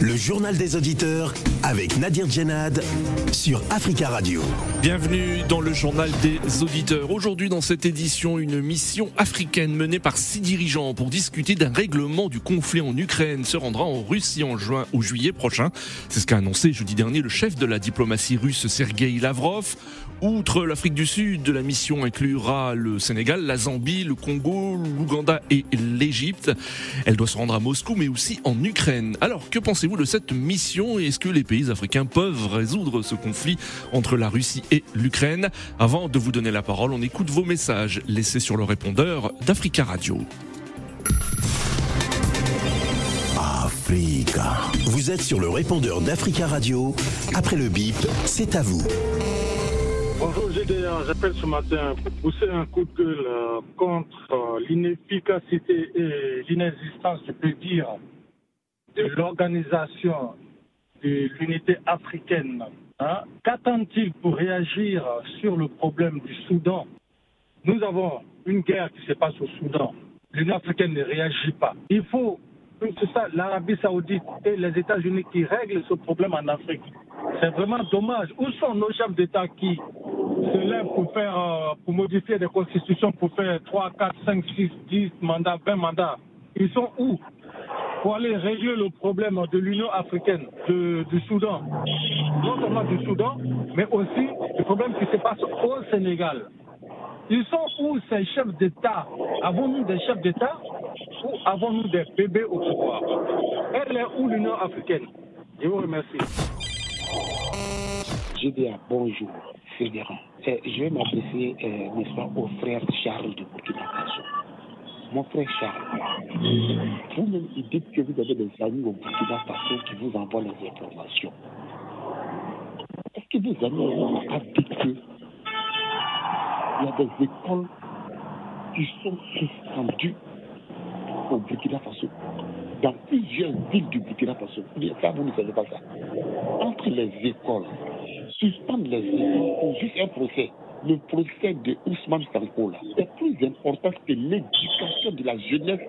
Le journal des auditeurs avec Nadir Djenad sur Africa Radio. Bienvenue dans le journal des auditeurs. Aujourd'hui dans cette édition, une mission africaine menée par six dirigeants pour discuter d'un règlement du conflit en Ukraine se rendra en Russie en juin ou juillet prochain. C'est ce qu'a annoncé jeudi dernier le chef de la diplomatie russe Sergei Lavrov. Outre l'Afrique du Sud, la mission inclura le Sénégal, la Zambie, le Congo, l'Ouganda et l'Égypte. Elle doit se rendre à Moscou mais aussi en Ukraine. Alors que pensez-vous de cette mission et est-ce que les pays africains peuvent résoudre ce conflit entre la Russie et l'Ukraine? Avant de vous donner la parole, on écoute vos messages laissés sur le répondeur d'Africa Radio. Africa. Vous êtes sur le répondeur d'Africa Radio. Après le bip, c'est à vous. Bonjour GDA, j'appelle ce matin pour pousser un coup de gueule euh, contre euh, l'inefficacité et l'inexistence, je peux dire, de l'organisation de l'unité africaine. Hein. Qu'attend-il pour réagir sur le problème du Soudan? Nous avons une guerre qui se passe au Soudan. L'Union africaine ne réagit pas. Il faut c'est ça l'Arabie saoudite et les États-Unis qui règlent ce problème en Afrique. C'est vraiment dommage. Où sont nos chefs d'État qui se lèvent pour faire, euh, pour modifier des constitutions, pour faire 3, 4, 5, 6, 10 mandats, 20 mandats? Ils sont où pour aller régler le problème de l'Union africaine, du Soudan? Non seulement du Soudan, mais aussi le problème qui se passe au Sénégal. Ils sont où ces chefs d'État? Avons-nous des chefs d'État ou avons-nous des bébés au pouvoir? Elle est où l'Union africaine? Je vous remercie. Je bonjour. Euh, je vais m'adresser, euh, n'est-ce au frère Charles de Burkina Faso. Mon frère Charles, vous-même, dites que vous avez des amis au Burkina Faso qui vous envoient les informations. Est-ce que vos amis n'ont pas dit que il y a des écoles qui sont suspendues au Burkina Faso. Dans plusieurs villes du Burkina Faso. Ça, vous ne savez pas ça. Entre les écoles, suspendre les écoles pour juste un procès. Le procès de Ousmane Sanko, c'est plus important que l'éducation de la jeunesse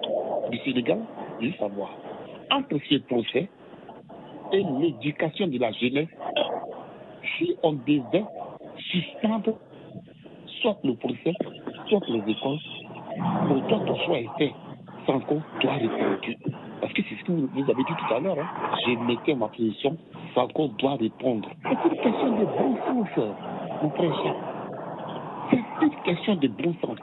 du Sénégal, du savoir. Entre ces procès et l'éducation de la jeunesse, si on devait suspendre soit le procès, soit les écoles, pour ton choix est fait. Sanko doit répondre. Parce que c'est ce que vous avez dit tout à l'heure. Hein. J'ai mettais ma position. Sanko doit répondre. C'est une question de bon sens, mon frère. C'est une question de bon sens.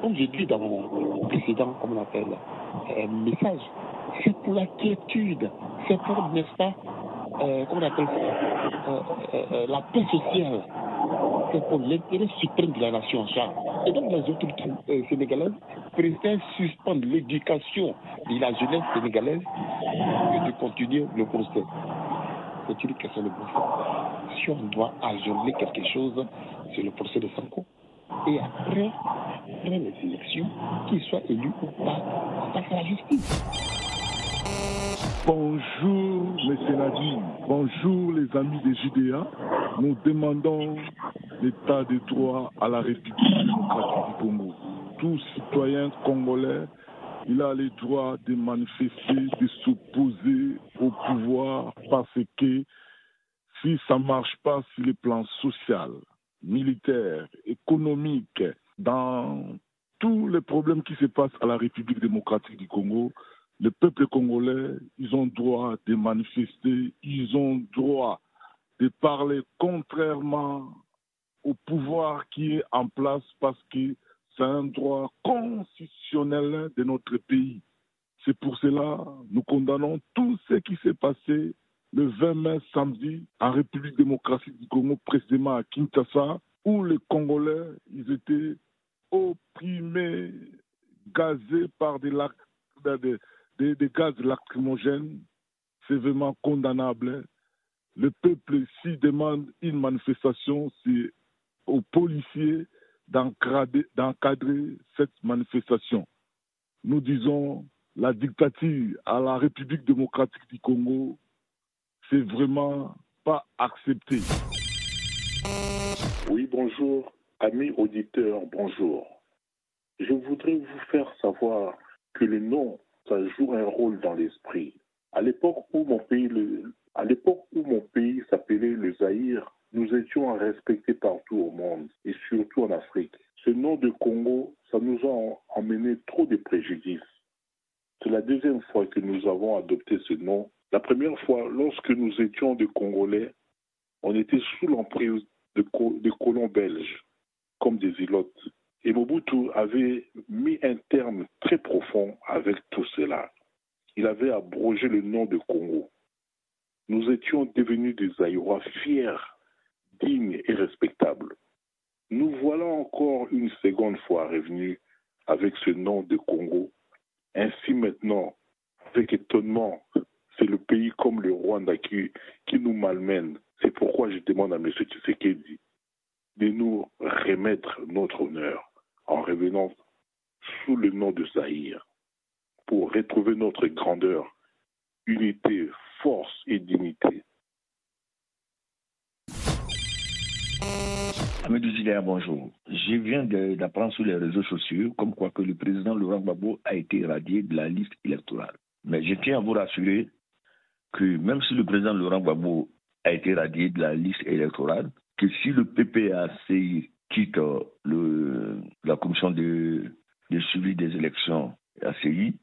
Comme j'ai dit dans mon précédent, comme on appelle, euh, message, c'est pour la quiétude. C'est pour, n'est-ce pas, euh, comment on appelle ça, euh, euh, euh la paix sociale c'est pour l'intérêt suprême de la nation. Et donc les autorités euh, sénégalaises préfèrent suspendre l'éducation de la jeunesse sénégalaise que de continuer le procès. C'est une question de sens. Si on doit ajourner quelque chose, c'est le procès de Sanko. Et après, après les élections, qu'il soit élu ou pas, on passe la justice. Bonjour, M. Nadi. Bonjour, les amis des JDA. Nous demandons l'état de droit à la République démocratique du Congo. Tout citoyen congolais, il a le droit de manifester, de s'opposer au pouvoir parce que si ça ne marche pas sur le plan social, militaire, économique, dans tous les problèmes qui se passent à la République démocratique du Congo, le peuple congolais, ils ont droit de manifester, ils ont droit de parler contrairement au pouvoir qui est en place parce que c'est un droit constitutionnel de notre pays. C'est pour cela nous condamnons tout ce qui s'est passé le 20 mai samedi en République démocratique du Congo, précisément à Kinshasa, où les Congolais ils étaient opprimés, gazés par des gaz lacrymogènes, c'est vraiment condamnable. Le peuple, s'il demande une manifestation, c'est aux policiers d'encadrer cette manifestation. Nous disons la dictature à la République démocratique du Congo, c'est vraiment pas accepté. Oui, bonjour, amis auditeurs, bonjour. Je voudrais vous faire savoir que le nom ça joue un rôle dans l'esprit. À l'époque où mon pays, à l'époque où mon pays s'appelait le Zaïre, nous étions respectés partout au monde et surtout en Afrique. Ce nom de Congo, ça nous a emmené trop de préjudices. C'est la deuxième fois que nous avons adopté ce nom. La première fois, lorsque nous étions des Congolais, on était sous l'emprise de, de colons belges, comme des îlotes. Et Mobutu avait mis un terme très profond avec tout cela. Il avait abrogé le nom de Congo. Nous étions devenus des Aïrois fiers, dignes et respectables. Nous voilà encore une seconde fois revenus avec ce nom de Congo. Ainsi maintenant, avec étonnement, c'est le pays comme le Rwanda qui, qui nous malmène. C'est pourquoi je demande à M. Tshisekedi de nous remettre notre honneur en revenant sous le nom de Zahir pour retrouver notre grandeur, unité, force et dignité. Amédou bonjour. Je viens d'apprendre sur les réseaux sociaux comme quoi que le président Laurent Gbagbo a été radié de la liste électorale. Mais je tiens à vous rassurer que même si le président Laurent Gbagbo a été radié de la liste électorale, que si le PPACI quitte le, la commission de, de suivi des élections ACI,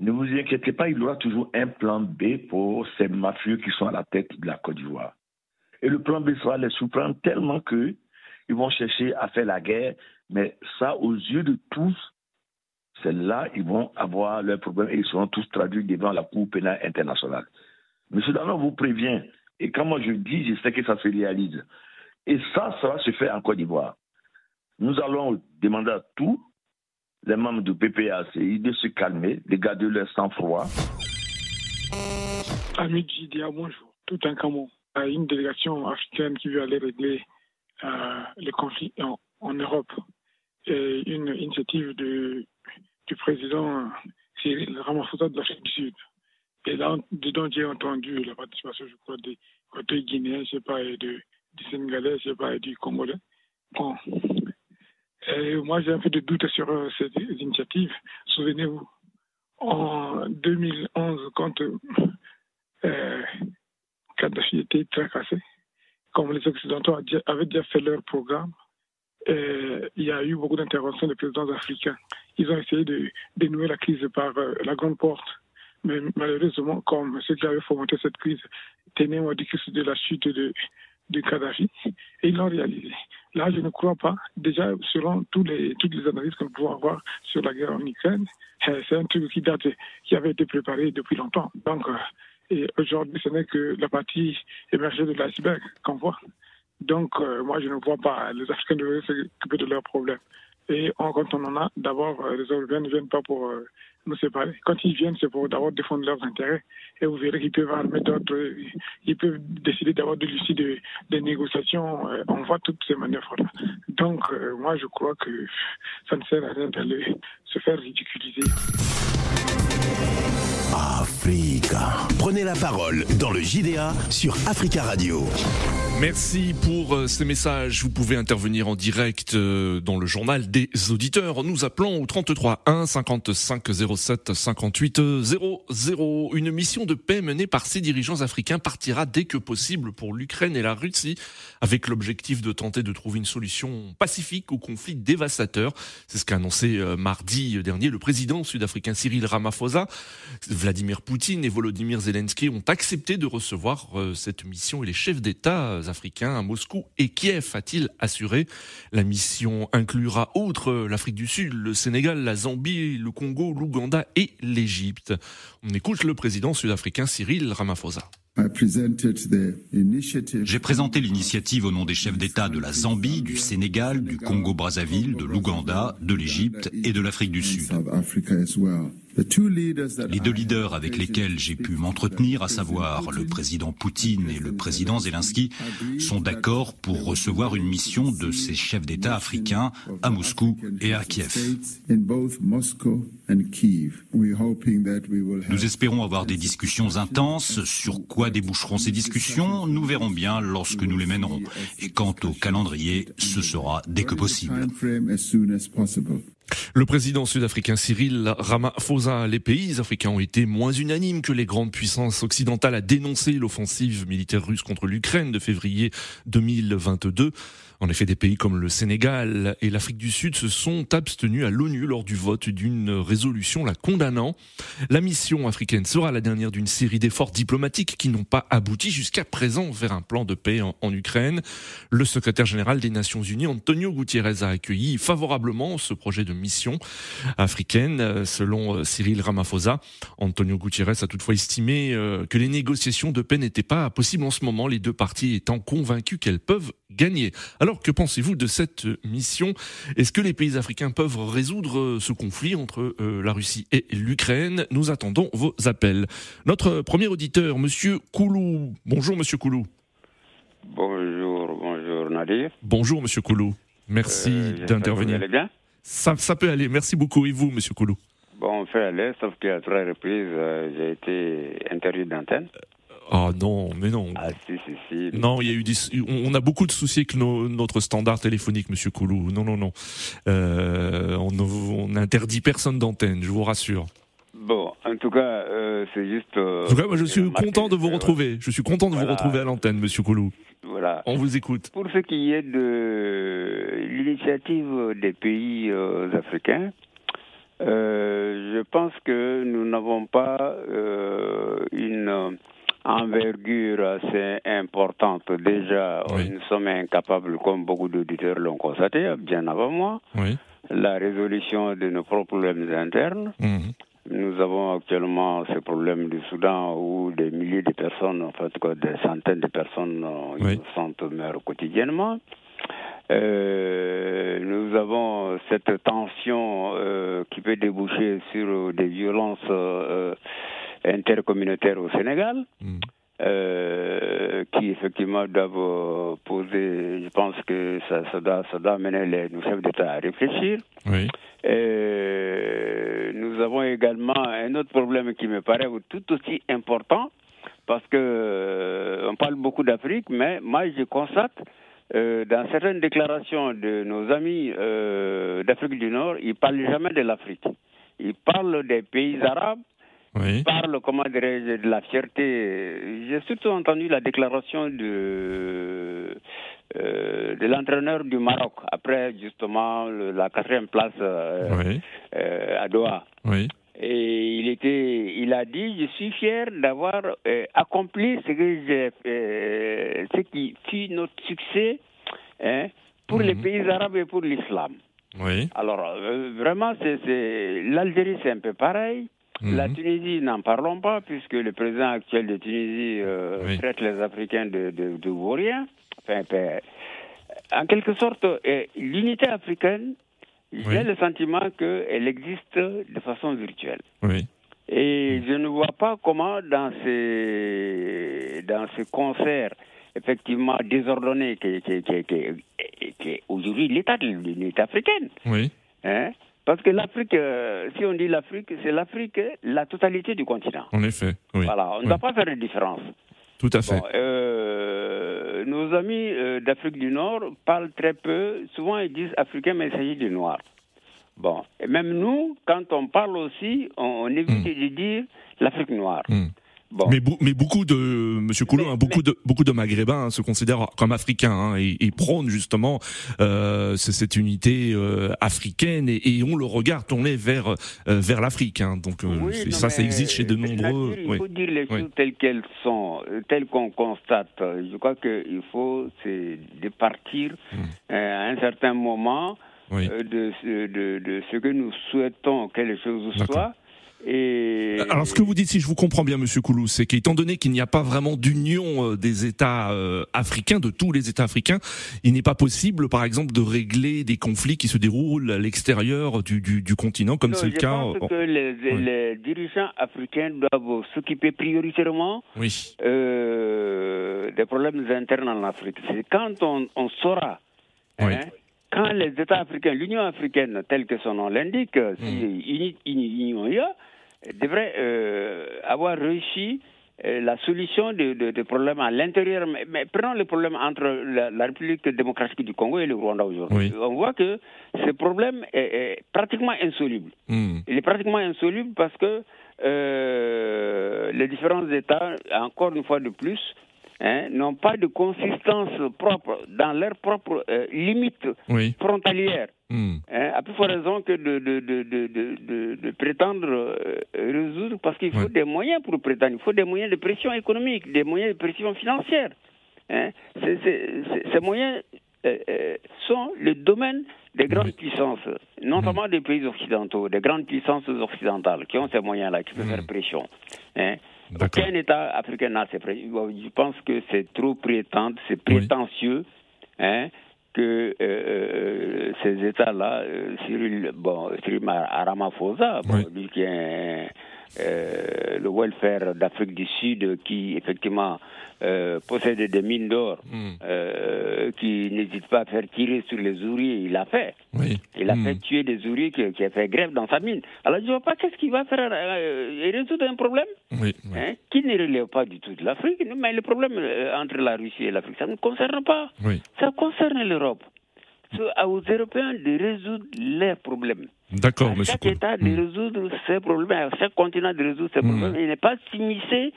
ne vous inquiétez pas, il aura toujours un plan B pour ces mafieux qui sont à la tête de la Côte d'Ivoire. Et le plan B sera les surprendre tellement qu'ils vont chercher à faire la guerre, mais ça, aux yeux de tous, c'est là ils vont avoir leurs problèmes et ils seront tous traduits devant la Cour pénale internationale. Monsieur Danon vous prévient, et quand moi je dis, je sais que ça se réalise. Et ça, ça va se faire en Côte d'Ivoire. Nous allons demander à tous les membres du PPACI de se calmer, de garder leur sang-froid. Ami Jidia, bonjour. Tout un Cameroun. Une délégation africaine qui veut aller régler euh, les conflits en, Europe. Et une initiative de, du président Cyril Ramaphosa de l'Afrique du Sud. Et là, dedans, j'ai entendu la participation, je crois, des côtés guinéens, je sais pas, et du Sénégalais, je sais pas, et du Congolais. Bon, et moi, j'ai un peu de doute sur euh, cette initiative. Souvenez-vous, en 2011, quand euh, Kadhafi était tracassé, comme les Occidentaux avaient déjà fait leur programme, euh, il y a eu beaucoup d'interventions des présidents africains. Ils ont essayé de dénouer la crise par euh, la grande porte. Mais malheureusement, comme ceux qui avaient fomenté cette crise tenaient au de la chute de, de Kadhafi, et ils l'ont réalisé. Là, je ne crois pas. Déjà, selon toutes les analyses que nous pouvons avoir sur la guerre en Ukraine, euh, c'est un truc qui date, qui avait été préparé depuis longtemps. Donc, et aujourd'hui, ce n'est que la partie émergée de l'iceberg qu'on voit. Donc, euh, moi, je ne vois pas les Africains devraient s'occuper de leurs problèmes. Et quand on en a, d'abord, les Européens ne viennent pas pour nous séparer. Quand ils viennent, c'est pour d'abord défendre leurs intérêts. Et vous verrez qu'ils peuvent armer d'autres, ils peuvent décider d'avoir de l'issue des de négociations. Euh, on voit toutes ces manœuvres-là. Donc, euh, moi, je crois que ça ne sert à rien d'aller se faire ridiculiser. Africa. Prenez la parole dans le JDA sur Africa Radio. Merci pour euh, ces messages. Vous pouvez intervenir en direct euh, dans le journal des auditeurs. Nous appelons au 33 1 55 07 58 00. Une mission de paix menée par ces dirigeants africains partira dès que possible pour l'Ukraine et la Russie avec l'objectif de tenter de trouver une solution pacifique au conflit dévastateur. C'est ce qu'a annoncé euh, mardi dernier le président sud-africain Cyril Ramaphosa. Vladimir Poutine et Volodymyr Zelensky ont accepté de recevoir cette mission et les chefs d'État africains à Moscou et Kiev, a-t-il assuré. La mission inclura, outre l'Afrique du Sud, le Sénégal, la Zambie, le Congo, l'Ouganda et l'Égypte. On écoute le président sud-africain Cyril Ramaphosa. J'ai présenté l'initiative au nom des chefs d'État de la Zambie, du Sénégal, du Congo-Brazzaville, de l'Ouganda, de l'Égypte et de l'Afrique du Sud. Les deux leaders avec lesquels j'ai pu m'entretenir, à savoir le président Poutine et le président Zelensky, sont d'accord pour recevoir une mission de ces chefs d'État africains à Moscou et à Kiev. Nous espérons avoir des discussions intenses. Sur quoi déboucheront ces discussions Nous verrons bien lorsque nous les mènerons. Et quant au calendrier, ce sera dès que possible. Le président sud-africain Cyril Ramaphosa, les pays africains ont été moins unanimes que les grandes puissances occidentales à dénoncer l'offensive militaire russe contre l'Ukraine de février 2022. En effet, des pays comme le Sénégal et l'Afrique du Sud se sont abstenus à l'ONU lors du vote d'une résolution la condamnant. La mission africaine sera la dernière d'une série d'efforts diplomatiques qui n'ont pas abouti jusqu'à présent vers un plan de paix en, Ukraine. Le secrétaire général des Nations Unies, Antonio Gutiérrez, a accueilli favorablement ce projet de mission africaine. Selon Cyril Ramaphosa, Antonio Gutiérrez a toutefois estimé euh, que les négociations de paix n'étaient pas possibles en ce moment, les deux parties étant convaincues qu'elles peuvent gagner. Alors que pensez-vous de cette mission? Est-ce que les pays africains peuvent résoudre ce conflit entre euh, la Russie et l'Ukraine? Nous attendons vos appels. Notre premier auditeur, Monsieur Koulou. Bonjour Monsieur Koulou. Bonjour, bonjour Nadir. Bonjour Monsieur Koulou. Merci euh, d'intervenir. Vous allez bien ça, ça peut aller. Merci beaucoup. Et vous, Monsieur Koulou? Bon, on fait aller, sauf qu'à trois reprises, euh, j'ai été interdit d'antenne. Ah non, mais non. Ah si, si, si. Non, il y a eu des, on a beaucoup de soucis avec notre standard téléphonique, Monsieur Koulou. Non, non, non. Euh, on, on interdit personne d'antenne, je vous rassure. Bon, en tout cas, euh, c'est juste. Euh, en tout cas, moi, je suis content de vous retrouver. Je suis content de vous retrouver à l'antenne, Monsieur Koulou. Voilà. On vous écoute. Pour ce qui est de l'initiative des pays africains, je pense que nous n'avons pas une envergure assez importante. Déjà, nous sommes incapables, comme beaucoup d'auditeurs l'ont constaté, bien avant moi, la résolution de nos problèmes internes. Mhm. Nous avons actuellement ce problème du Soudan où des milliers de personnes, en fait, des centaines de personnes euh, sont meurent quotidiennement. Euh, nous avons cette tension euh, qui peut déboucher sur des violences intercommunautaires au Sénégal. Mm. Euh, qui effectivement doivent poser, je pense que ça, ça, doit, ça doit amener les, nos chefs d'État à réfléchir. Oui. Euh, nous avons également un autre problème qui me paraît tout aussi important, parce que euh, on parle beaucoup d'Afrique, mais moi je constate dans certaines déclarations de nos amis d'Afrique du Nord, ils parlent jamais de l'Afrique. Ils parlent des pays arabes, oui. parle, comment dirais-je, de la fierté. J'ai surtout entendu la déclaration de, euh, de l'entraîneur du Maroc, après justement la quatrième place euh, euh, à Doha. Oui. Et il était, il a dit, je suis fier d'avoir accompli ce que ce qui fut notre succès hein, pour les mhm. pays arabes et pour l'islam. Oui. Alors vraiment, c'est l'Algérie, c'est un peu pareil. La mhm. Tunisie, n'en parlons pas, puisque le président actuel de Tunisie euh, traite les Africains de, de, de vauriens. Enfin, ben, en quelque sorte, euh, l'unité africaine, j'ai le sentiment qu'elle existe de façon virtuelle. Oui. Et mhm. je ne vois pas comment, dans ces, dans ces concerts effectivement désordonnés qui, est aujourd'hui l'état de l'unité africaine, oui. Hein, parce que l'Afrique, euh, si on dit l'Afrique, c'est l'Afrique, la totalité du continent. En effet, oui. Voilà, on ne doit pas faire de différence. Tout à fait. Euh, nos amis euh, d'Afrique du Nord parlent très peu. Souvent, ils disent africain, mais il s'agit du noir. Bon, et même nous, quand on parle aussi, on, évite hmm. de dire l'Afrique noire. Mais, mais, beaucoup de Monsieur Coulon, hein, beaucoup de beaucoup de Maghrébins hein, se considèrent comme africains hein, et, et, prônent justement euh, cette unité euh, africaine et, et, on le regard tourné vers euh, vers l'Afrique. donc euh, ça, ça existe chez de nombreux. il faut dire les choses telles qu'elles sont, telles qu'on constate. Je crois qu'il faut c'est de partir hmm. à un certain moment. De, de, de, ce que nous souhaitons que les choses soient et... Alors, ce que vous dites, si je vous comprends bien, Monsieur Koulou, c'est qu'étant donné qu'il n'y a pas vraiment d'union euh, des États euh, africains, de tous les États africains, il n'est pas possible, par exemple, de régler des conflits qui se déroulent à l'extérieur du, du, du, continent, comme c'est le cas. Je pense que les, les, dirigeants africains doivent s'occuper prioritairement oui. euh, des problèmes internes en Afrique. C'est quand on, on saura. Hein, quand les États africains, l'Union africaine, telle que son nom l'indique, mm. si union il y a, devrait euh, avoir réussi euh, la solution des de, problèmes à l'intérieur. Mais, prenons le problème entre la, République démocratique du Congo et le Rwanda aujourd'hui. On voit que ce problème est, pratiquement insoluble. Hmm. Il est pratiquement insoluble parce que euh, les différents États, encore une fois de plus, hein, n'ont pas de consistance propre dans leurs propres euh, limites frontalières. Hmm. Hein, à plus forte raison que de, de, de, de prétendre euh, résoudre, parce qu'il faut des moyens pour prétendre, il faut des moyens de pression économique, des moyens de pression financière. Hein. ces moyens euh, sont le domaine des grandes puissances, notamment des pays occidentaux, des grandes puissances occidentales qui ont ces moyens-là, qui peuvent faire pression. Hein. Aucun État africain n'a pressions. Je pense que c'est trop prétendre, c'est prétentieux. Hein, que euh, euh, ces États-là, euh, Cyril, bon, Cyril Ramaphosa, lui qui est euh, le welfare d'Afrique du Sud qui effectivement euh, possède des mines d'or, hmm. euh, qui n'hésite pas à faire tirer sur les ouvriers, il l'a fait. Il a hmm. fait tuer des ouvriers qui, qui, a fait grève dans sa mine. Alors je ne vois pas qu'est-ce qu'il va faire résoudre un problème hein, qui ne relève pas du tout de l'Afrique, mais le problème entre la Russie et l'Afrique, ça ne concerne pas. Ça concerne l'Europe aux Européens de résoudre leurs problèmes. D'accord, monsieur. Chaque État de hmm. résoudre ses problèmes, chaque continent de résoudre ses hmm. problèmes. Il n'est pas s'immiscer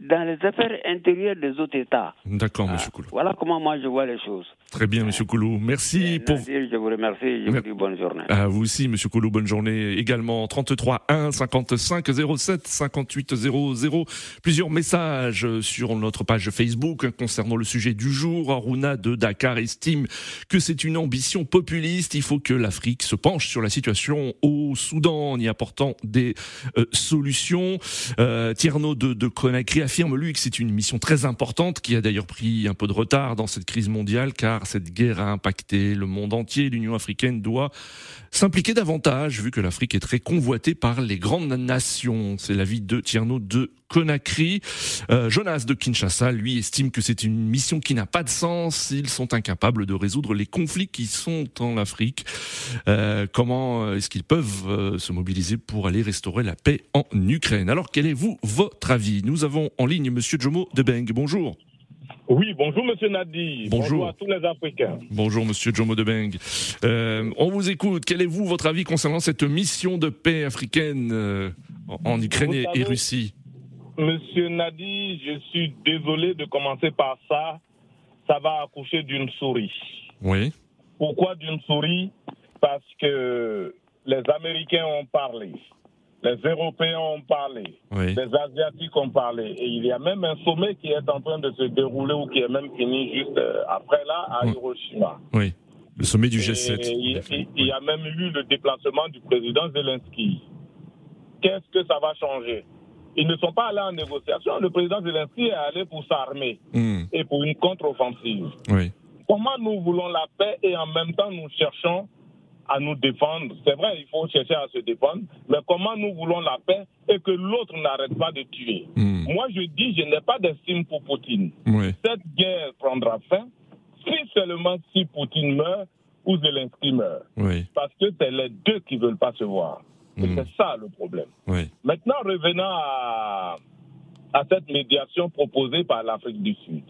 dans les affaires intérieures des autres États. D'accord, M. Ah, Koulou. Voilà comment moi je vois les choses. Très bien, M. Koulou. Merci pour. je vous remercie. Je vous dis bonne journée. À vous aussi, M. Koulou. Bonne journée également. 33 1 55 07 58 00. Plusieurs messages sur notre page Facebook concernant le sujet du jour. Aruna de Dakar estime que c'est une ambition populiste. Il faut que l'Afrique se penche sur la situation au Soudan en y apportant des euh, solutions. Euh, Tierno de, de Conakry affirme, lui, que c'est une mission très importante, qui a d'ailleurs pris un peu de retard dans cette crise mondiale, car cette guerre a impacté le monde entier. L'Union africaine doit s'impliquer davantage, vu que l'Afrique est très convoitée par les grandes nations. C'est l'avis de Tierno de Conakry. Euh, Jonas de Kinshasa, lui, estime que c'est une mission qui n'a pas de sens. Ils sont incapables de résoudre les conflits qui sont en Afrique. Euh, comment est-ce qu'ils peuvent euh, se mobiliser pour aller restaurer la paix en Ukraine? Alors, quel est vous votre avis? Nous avons en ligne Monsieur Jomo Debeng. Bonjour. Oui, bonjour Monsieur Nadi. Bonjour. à tous les Africains. Bonjour Monsieur Jomo Debeng. Euh, on vous écoute. Quel est vous votre avis concernant cette mission de paix africaine euh, en Ukraine et Russie? Monsieur Nadi, je suis désolé de commencer par ça. Ça va accoucher d'une souris. Oui. Pourquoi d'une souris? Parce que les Américains ont parlé. Les Européens ont parlé, les Asiatiques ont parlé, et il y a même un sommet qui est en train de se dérouler ou qui est même fini juste euh, après là à Hiroshima. Oui, le sommet du G7. il, y a même eu le déplacement du président Zelensky. Qu'est-ce que ça va changer? Ils ne sont pas allés en négociation. Le président Zelensky est allé pour s'armer hmm. et pour une contre-offensive. Oui. Comment nous voulons la paix et en même temps nous cherchons à nous défendre? C'est vrai, il faut chercher à se défendre, mais comment nous voulons la paix et que l'autre n'arrête pas de tuer? Hmm. Moi, je dis, je n'ai pas d'estime pour Poutine. Cette guerre prendra fin si seulement si Poutine meurt ou Zelensky meurt. Parce que c'est les deux qui ne veulent pas se voir. Hmm. C'est ça le problème. Maintenant, revenons à, à cette médiation proposée par l'Afrique du Sud.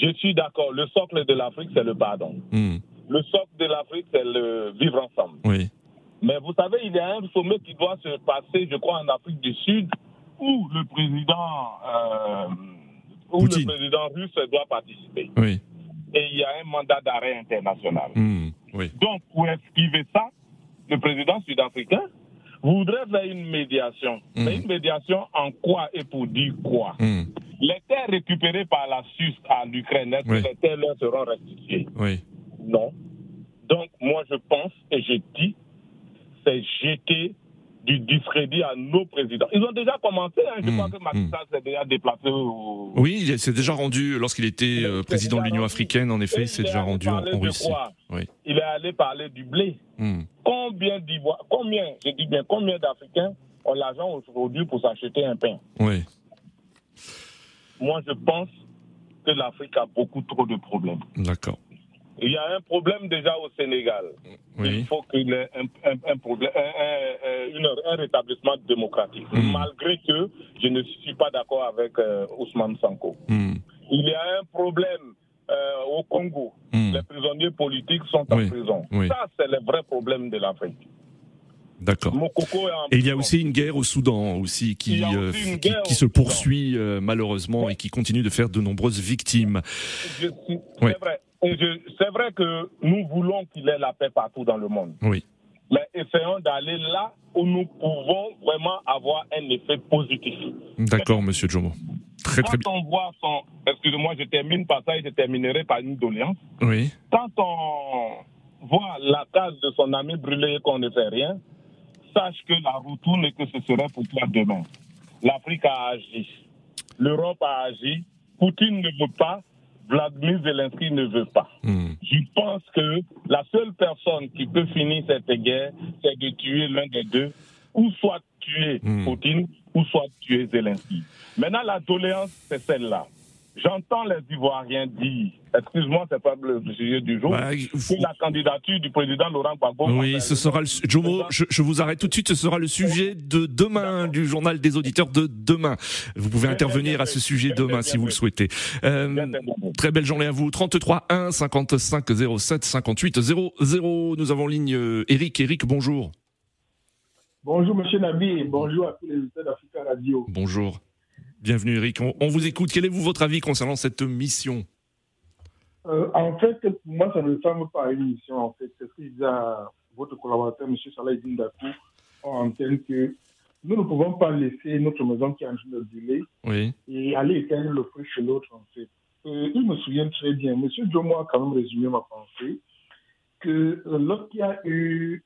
Je suis d'accord, le socle de l'Afrique, c'est le pardon. Hmm. Le socle de l'Afrique, c'est le vivre ensemble. Oui. Mais vous savez, il y a un sommet qui doit se passer, je crois, en Afrique du Sud, où le président, euh, où le président russe doit participer. Oui. Et il y a un mandat d'arrêt international. Hmm, oui. Donc, pour esquiver ça, le président sud-africain? Voudrait faire une médiation. Hmm. Mais une médiation en quoi et pour dire quoi? Hmm. Les terres récupérées par la Suisse à l'Ukraine, est-ce que les terres leur seront restituées? Oui. Non. Donc, moi, je pense et je dis, c'est jeter du discrédit à nos présidents. Ils ont déjà commencé, hein. je hmm, crois que Macky hmm. s'est déjà déplacé au... Oui, il s'est déjà rendu, lorsqu'il était euh, président de l'Union africaine, en effet, il s'est déjà rendu en, Russie. Oui. Il est allé parler du blé. Hmm. Combien d'Ivoire, combien, je dis bien, combien d'Africains ont l'argent aujourd'hui pour s'acheter un pain? Oui. Moi, je pense que l'Afrique a beaucoup trop de problèmes. D'accord. Il y a un problème déjà au Sénégal. Il faut qu'il y ait un, problème, un, rétablissement démocratique. Hmm. Malgré que je ne suis pas d'accord avec euh, Ousmane Sanko. Hmm. Il y a un problème euh, au Congo. Hmm. Les prisonniers politiques sont en prison. Ça, c'est le vrai problème de l'Afrique. D'accord. Et il y a aussi une guerre au Soudan aussi qui, euh, qui, se poursuit malheureusement et qui continue de faire de nombreuses victimes. C'est vrai. C'est vrai que nous voulons qu'il ait la paix partout dans le monde. Oui. Mais essayons d'aller là où nous pouvons vraiment avoir un effet positif. D'accord, monsieur Jomo. Très, très bien. Quand on voit son. Excusez-moi, je termine par ça et je terminerai par une doléance. Oui. Quand on voit la case de son ami brûlée et qu'on ne fait rien, sache que la retourne et que ce serait pour toi demain. L'Afrique a agi. L'Europe a agi. Poutine ne veut pas. Vladimir Zelensky ne veut pas. Hmm. Je pense que la seule personne qui peut finir cette guerre, c'est de tuer l'un des deux, ou soit tuer hmm. Poutine, ou soit tuer Zelensky. Maintenant, la doléance, c'est celle-là. J'entends les Ivoiriens dire, excuse-moi, c'est pas le sujet du jour, bah, la candidature du président Laurent Gbagbo. Oui, ce sera le, Jomo, je, vous arrête tout de suite, ce sera le sujet de demain, du journal des auditeurs de demain. Vous pouvez intervenir à ce sujet demain si vous le souhaitez. Euh, très belle journée à vous. 33 1 55 07 58 00. Nous avons ligne euh, Eric. Eric, bonjour. Bonjour, monsieur Nabi, bonjour à tous les auditeurs d'Africa Radio. Bonjour. Bienvenue Eric, on, vous écoute. Quel est vous, votre avis concernant cette mission? Euh, En fait, pour moi, ça ne ressemble pas une mission. En fait, c'est ce que disait votre collaborateur, M. Salah Dakou, en antenne que nous ne pouvons pas laisser notre maison qui est en train de brûler et aller éteindre le feu chez l'autre, en fait. Euh, il me souvient très bien, M. Jomo a quand même résumé ma pensée, que euh, lorsqu'il y a eu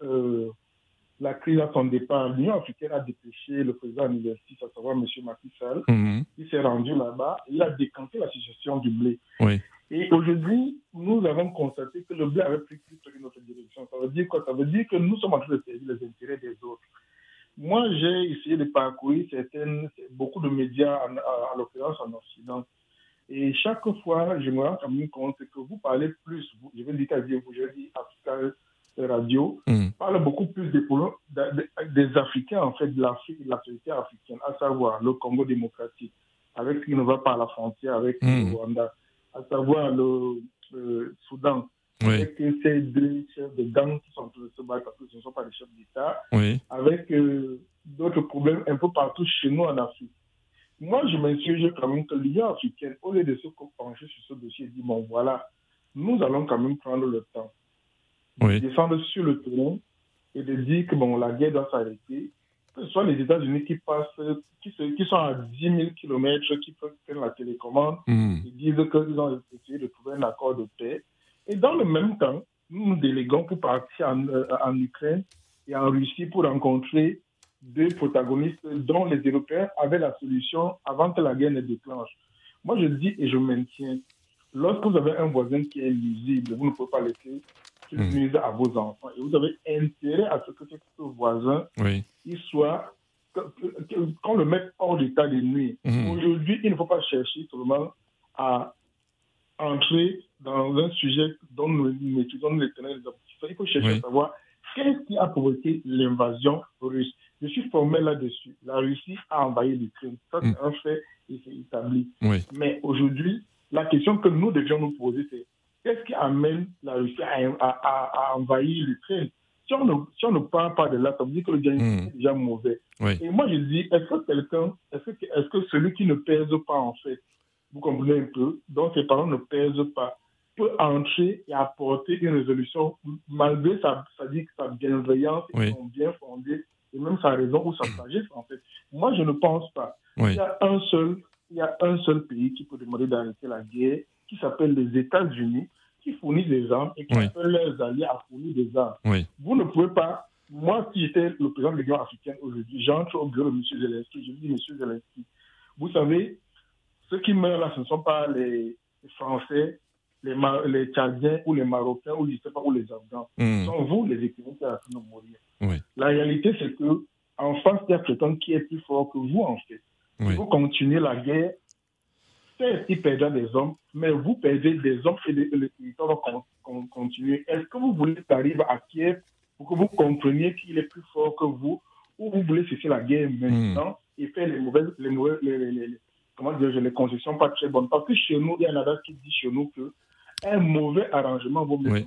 la crise à son départ, l'Union africaine a dépêché le président universitaire, à savoir M. Macky Sall. Mhm. Il s'est rendu là-bas, il a décanté la situation du blé. Et aujourd'hui, nous avons constaté que le blé avait pris plus une autre direction. Ça veut dire quoi? Ça veut dire que nous sommes en train de servir les intérêts des autres. Moi, j'ai essayé de parcourir certaines, beaucoup de médias, en, l'occurrence en Occident. Et chaque fois, je me rends compte que vous parlez plus, je vais dire dire, vous, je dis Africa radio, mm. parle beaucoup plus des, des Africains, en fait, de l'Afrique, de la société africaine, à savoir le Congo démocratique, avec qui ne va pas à la frontière avec le mm. Rwanda, à savoir le, Soudan, avec ces deux chefs de gang qui sont tous se battre parce que ce ne sont pas des chefs d'État, avec euh, d'autres problèmes un peu partout chez nous en Afrique. Moi, je m'insurge quand même que l'Union africaine, au lieu de se pencher sur ce dossier, dit bon, voilà, nous allons quand même prendre le temps oui. descendre sur le terrain et de dire que bon, la guerre doit s'arrêter. Que ce soit les États-Unis qui passent, qui, qui, sont à 10 000 km, qui prennent la télécommande, hmm. ils disent qu'ils ont essayé de trouver un accord de paix. Et dans le même temps, nous nous déléguons pour partir en, euh, en Ukraine et en Russie pour rencontrer deux protagonistes dont les Européens avaient la solution avant que la guerre ne déclenche. Moi, je dis et je maintiens, lorsque vous avez un voisin qui est lisible, vous ne pouvez pas laisser mmh. à vos enfants. Et vous avez intérêt à ce que ce voisin il soit qu'on le mette hors d'état de nuit. Hmm. Aujourd'hui, il ne faut pas chercher seulement à entrer dans un sujet dont nous étudions les tenants Il faut chercher à savoir qu'est-ce qui a provoqué l'invasion russe. Je suis formé là-dessus. La Russie a envahi l'Ukraine. Ça, c'est hmm. un fait et c'est établi. Mais aujourd'hui, la question que nous devions nous poser, c'est Qu'est-ce qui amène la Russie à, envahir l'Ukraine si on, ne, si on ne parle pas de là, ça veut dire que le diagnostic hmm. est déjà mauvais. Et moi, je dis, est-ce que quelqu'un, est-ce que, est que celui qui ne pèse pas, en fait, vous comprenez un peu, dont ses parents ne pèsent pas, peut entrer et apporter une résolution malgré sa, sa, sa bienveillance et son bien fondé, et même sa raison ou sa sagesse, en fait. Moi, je ne pense pas. Il, y a un seul, il y a un seul pays qui peut demander d'arrêter la guerre, qui s'appellent les États-Unis, qui fournissent des armes et qui appellent leurs alliés à fournir des armes. Vous ne pouvez pas. Moi, si j'étais le président de l'Union africaine aujourd'hui, j'entre au bureau de M. Zelensky, je dis M. Zelensky, vous savez, ceux qui meurent là, ce ne sont pas les, Français, les, les Tchadiens ou les Marocains ou je sais pas, ou les Afghans. Hmm. Ce sont vous, les équipements, qui train de mourir. La réalité, c'est que en face, il y a quelqu'un qui est plus fort que vous, en fait. Si vous continuez la guerre, certes, il perdra des hommes, mais vous perdez des hommes et le territoire va continuer. Est-ce que vous voulez arriver à Kiev pour que vous compreniez qu'il est plus fort que vous, ou vous voulez cesser la guerre maintenant et faire les mauvaises, les mauvaises, les, comment dire, les concessions pas très bonnes? Parce que chez nous, il y a un adage qui dit chez nous que un mauvais arrangement vaut mieux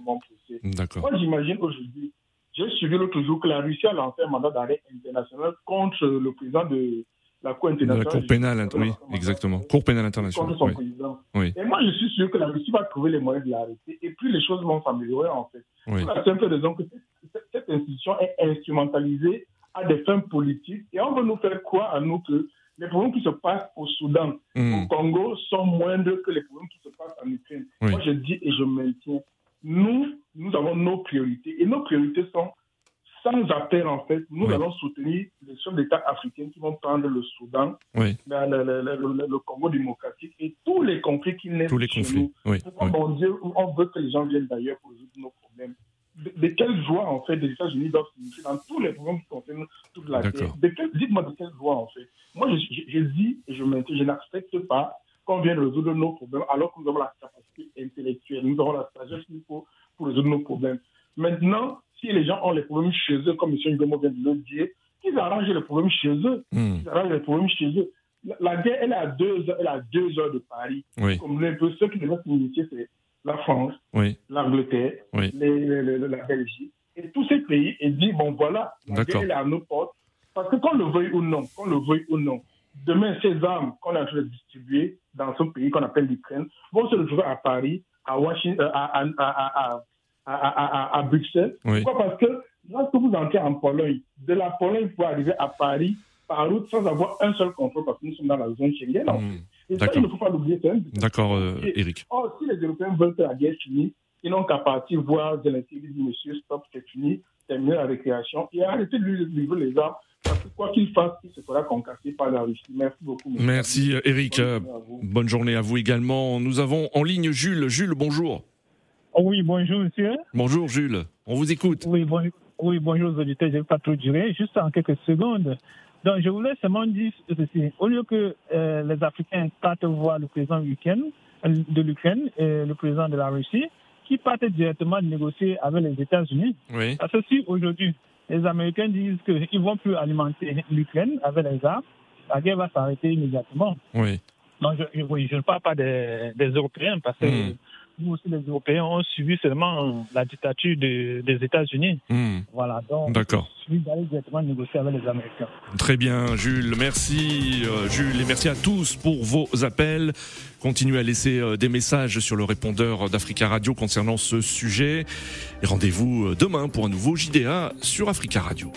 D'accord. Moi, j'imagine aujourd'hui, j'ai suivi l'autre jour que la Russie a lancé un mandat d'arrêt international contre le président de la Cour internationale. la Cour pénale, oui, exactement. Cour pénale internationale. Président. Et moi, je suis sûr que la Russie va trouver les moyens de l'arrêter et puis les choses vont s'améliorer, en fait. Pour la simple raison que cette institution est instrumentalisée à des fins politiques et on veut nous faire croire à nous que les problèmes qui se passent au Soudan, Hmm. au Congo, sont moindres que les problèmes qui se passent en Ukraine. Moi, je dis et je maintiens, nous, nous avons nos priorités et nos priorités sont sans appel, en fait. Nous allons soutenir les chefs d'État africains qui vont prendre le Soudan, Oui. le, le- le- le Congo démocratique et tous les conflits qui naissent Tous les chez conflits. nous. Oui. Pourquoi, Dieu, on veut que les gens viennent d'ailleurs pour résoudre nos problèmes de, de quelle joie, en fait, les États-Unis doivent s'initier dans tous les problèmes qui concernent toute la terre. De Dites-moi de quelle joie, en fait. Moi, je, je, je dis et je maintiens, je n'accepte pas qu'on vienne résoudre nos problèmes alors que nous avons la capacité intellectuelle, nous avons la sagesse qu'il faut pour résoudre nos problèmes. Maintenant, si les gens ont les problèmes chez eux, comme M. Ngomo vient de le dire, qu'ils arrangent les problèmes chez eux. Hmm. Ils arrangent les problèmes chez eux. La, la guerre, elle est à deux heures, elle est à deux heures de Paris. Oui. Comme peu, ceux qui devaient s'initier, c'est la France, Oui. l'Angleterre, Oui. les- les- les- la Belgique, et tous ces pays, et dit, bon voilà, la guerre elle est à nos portes. Parce que qu'on le veuille ou non, qu'on le veuille ou non, demain, ces armes qu'on est en train de distribuer dans ce pays qu'on appelle l'Ukraine vont se retrouver à Paris, à Washington, à, à, à, à, à, à- à- à Bruxelles. Oui. Pourquoi? Parce que lorsque vous entrez en Pologne, de la Pologne, vous pouvez arriver à Paris par route sans avoir un seul contrôle parce que nous sommes dans la zone Schengen. ça, D'accord. il ne faut pas l'oublier. D'accord, euh, Eric. Or, si les Européens veulent que la guerre finisse, ils n'ont qu'à partir voir Zelensky dire Monsieur, stop, c'est fini, terminer la récréation et arrêter de lui livrer les armes. Parce que quoi qu'il fasse, il se fera concasser par la Russie. Merci beaucoup. monsieur. Merci, euh, Eric. Euh, Bonne journée à vous également. Nous avons en ligne Jules. Jules, bonjour. Oui, bonjour, monsieur. Bonjour, Jules. On vous écoute. Oui, bon- oui bonjour aux auditeurs. Je ne vais pas trop durer, juste en quelques secondes. Donc, je voulais seulement dire ceci. Au lieu que euh, les Africains partent voir le président ukraine- de l'Ukraine et le président de la Russie, qui partent directement négocier avec les États-Unis. Oui. Parce que si aujourd'hui, les Américains disent qu'ils ne vont plus alimenter l'Ukraine avec les armes, la guerre va s'arrêter immédiatement. Oui. Non, je, je- oui, je ne parle pas des, des Européens parce que Hmm. Nous aussi, les Européens, ont suivi seulement la dictature de- des États-Unis. Hmm. Voilà, donc, D'accord. il suffit d'aller directement négocier avec les Américains. Très bien, Jules. Merci, euh, Jules, et merci à tous pour vos appels. Continuez à laisser euh, des messages sur le répondeur d'Africa Radio concernant ce sujet. Et rendez-vous euh, demain pour un nouveau JDA sur Africa Radio.